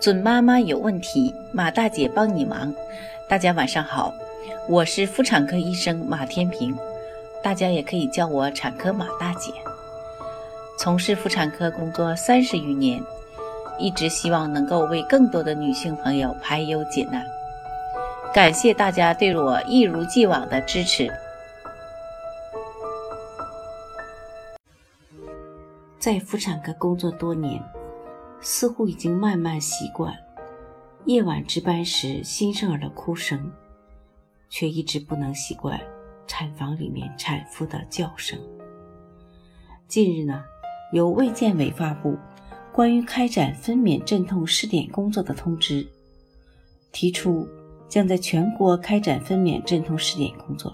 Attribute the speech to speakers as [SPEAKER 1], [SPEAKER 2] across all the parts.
[SPEAKER 1] 准妈妈有问题，马大姐帮你忙。大家晚上好，我是妇产科医生马天平，大家也可以叫我产科马大姐。从事妇产科工作三十余年，一直希望能够为更多的女性朋友排忧解难。感谢大家对我一如既往的支持。在妇产科工作多年。似乎已经慢慢习惯夜晚值班时新生儿的哭声，却一直不能习惯产房里面产妇的叫声。近日呢，由卫健委发布关于开展分娩镇痛试点工作的通知，提出将在全国开展分娩镇痛试点工作，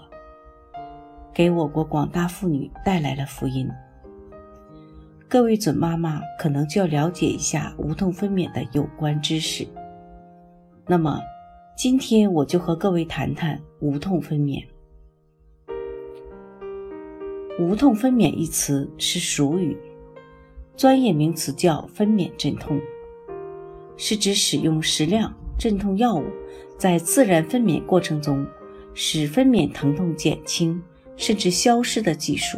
[SPEAKER 1] 给我国广大妇女带来了福音。各位准妈妈可能就要了解一下无痛分娩的有关知识。那么，今天我就和各位谈谈无痛分娩。无痛分娩一词是俗语，专业名词叫分娩镇痛，是指使用适量镇痛药物，在自然分娩过程中使分娩疼痛减轻甚至消失的技术。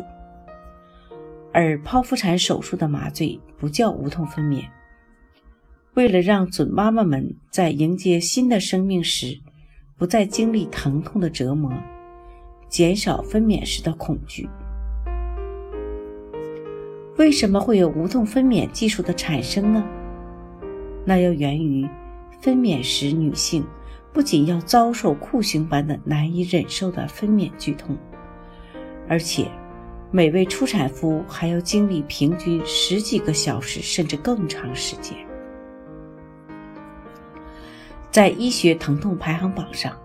[SPEAKER 1] 而剖腹产手术的麻醉不叫无痛分娩。为了让准妈妈们在迎接新的生命时不再经历疼痛的折磨，减少分娩时的恐惧，为什么会有无痛分娩技术的产生呢？那要源于分娩时女性不仅要遭受酷刑般的难以忍受的分娩剧痛，而且。每位初产妇还要经历平均十几个小时甚至更长时间。在医学疼痛排行榜上，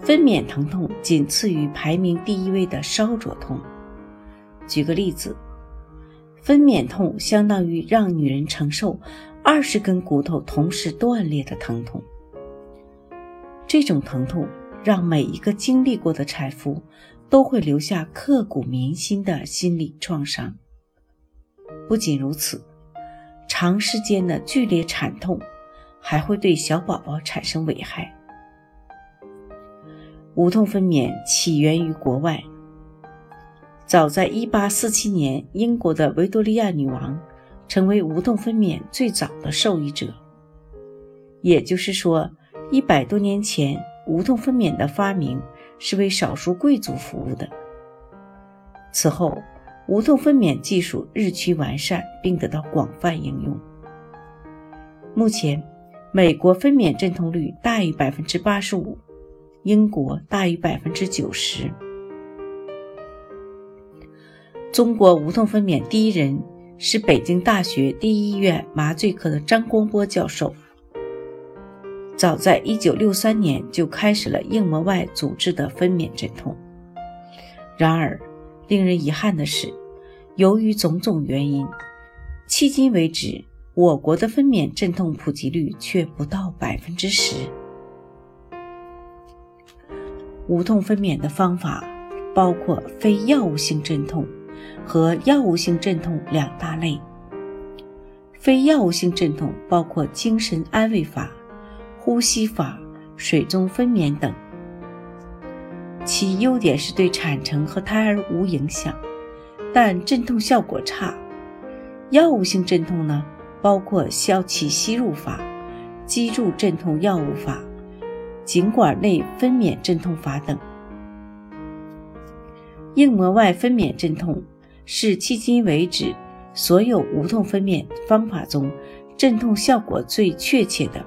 [SPEAKER 1] 分娩疼痛仅次于排名第一位的烧灼痛。举个例子，分娩痛相当于让女人承受二十根骨头同时断裂的疼痛。这种疼痛让每一个经历过的产妇。都会留下刻骨铭心的心理创伤。不仅如此，长时间的剧烈产痛还会对小宝宝产生危害。无痛分娩起源于国外，早在1847年，英国的维多利亚女王成为无痛分娩最早的受益者。也就是说，一百多年前，无痛分娩的发明。是为少数贵族服务的。此后，无痛分娩技术日趋完善，并得到广泛应用。目前，美国分娩阵痛率大于百分之八十五，英国大于百分之九十。中国无痛分娩第一人是北京大学第一医院麻醉科的张光波教授。早在1963年就开始了硬膜外组织的分娩镇痛。然而，令人遗憾的是，由于种种原因，迄今为止，我国的分娩镇痛普及率却不到百分之十。无痛分娩的方法包括非药物性镇痛和药物性镇痛两大类。非药物性镇痛包括精神安慰法。呼吸法、水中分娩等，其优点是对产程和胎儿无影响，但镇痛效果差。药物性镇痛呢，包括消气吸入法、脊柱镇痛药物法、颈管内分娩镇痛法等。硬膜外分娩镇痛是迄今为止所有无痛分娩方法中镇痛效果最确切的。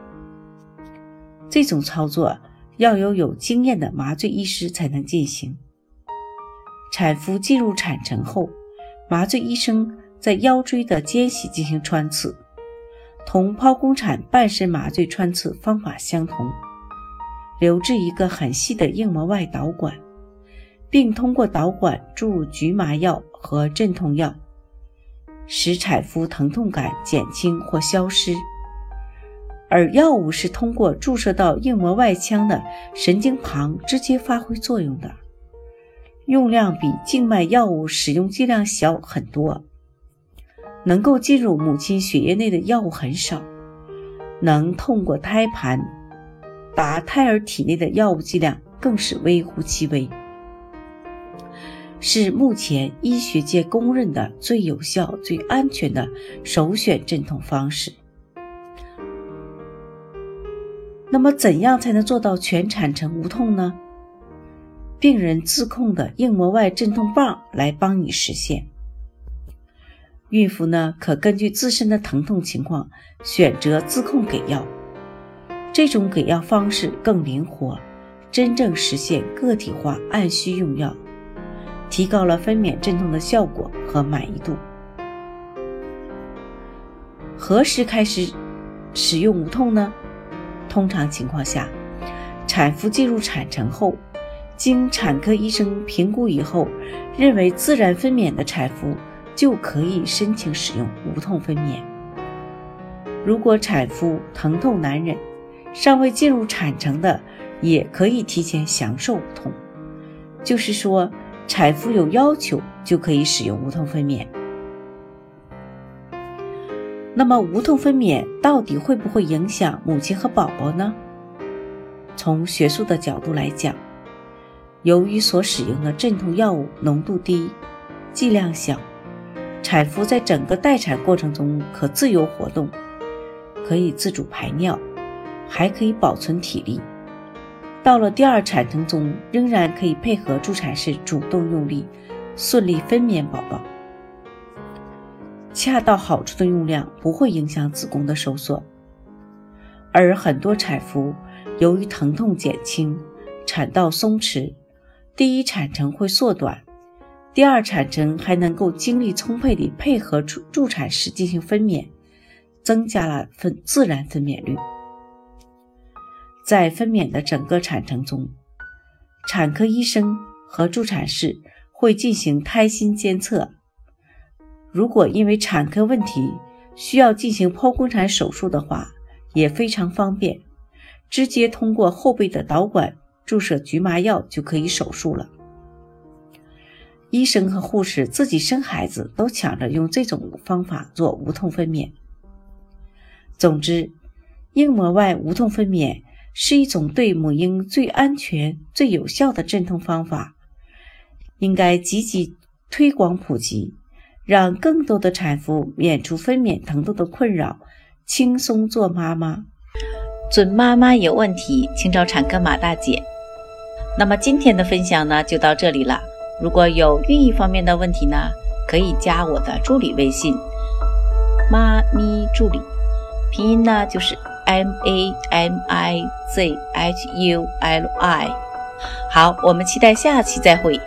[SPEAKER 1] 这种操作要有有经验的麻醉医师才能进行。产妇进入产程后，麻醉医生在腰椎的间隙进行穿刺，同剖宫产半身麻醉穿刺方法相同，留置一个很细的硬膜外导管，并通过导管注入局麻药和镇痛药，使产妇疼痛感减轻或消失。而药物是通过注射到硬膜外腔的神经旁直接发挥作用的，用量比静脉药物使用剂量小很多，能够进入母亲血液内的药物很少，能通过胎盘达胎儿体内的药物剂量更是微乎其微，是目前医学界公认的最有效、最安全的首选镇痛方式。那么，怎样才能做到全产程无痛呢？病人自控的硬膜外镇痛棒来帮你实现。孕妇呢，可根据自身的疼痛情况选择自控给药，这种给药方式更灵活，真正实现个体化按需用药，提高了分娩镇痛的效果和满意度。何时开始使用无痛呢？通常情况下，产妇进入产程后，经产科医生评估以后，认为自然分娩的产妇。就可以申请使用无痛分娩。如果产妇疼痛难忍，尚未进入产程的，也可以提前享受无痛。就是说，产妇有要求就可以使用无痛分娩。那么，无痛分娩到底会不会影响母亲和宝宝呢？从学术的角度来讲，由于所使用的镇痛药物浓度低，剂量小。产妇在整个待产过程中可自由活动，可以自主排尿，还可以保存体力。到了第二产程中，仍然可以配合助产士主动用力，顺利分娩宝宝。恰到好处的用量不会影响子宫的收缩，而很多产妇由于疼痛减轻，产道松弛，第一产程会缩短。第二产程还能够精力充沛地配合助助产士进行分娩，增加了分自然分娩率。在分娩的整个产程中，产科医生和助产士会进行胎心监测。如果因为产科问题需要进行剖宫产手术的话，也非常方便，直接通过后背的导管注射局麻药就可以手术了。医生和护士自己生孩子都抢着用这种方法做无痛分娩。总之，硬膜外无痛分娩是一种对母婴最安全、最有效的镇痛方法，应该积极推广普及，让更多的产妇免除分娩疼痛的困扰，轻松做妈妈。
[SPEAKER 2] 准妈妈有问题，请找产科马大姐。那么今天的分享呢，就到这里了。如果有孕育方面的问题呢，可以加我的助理微信“妈咪助理”，拼音呢就是 M A M I Z H U L I。好，我们期待下期再会。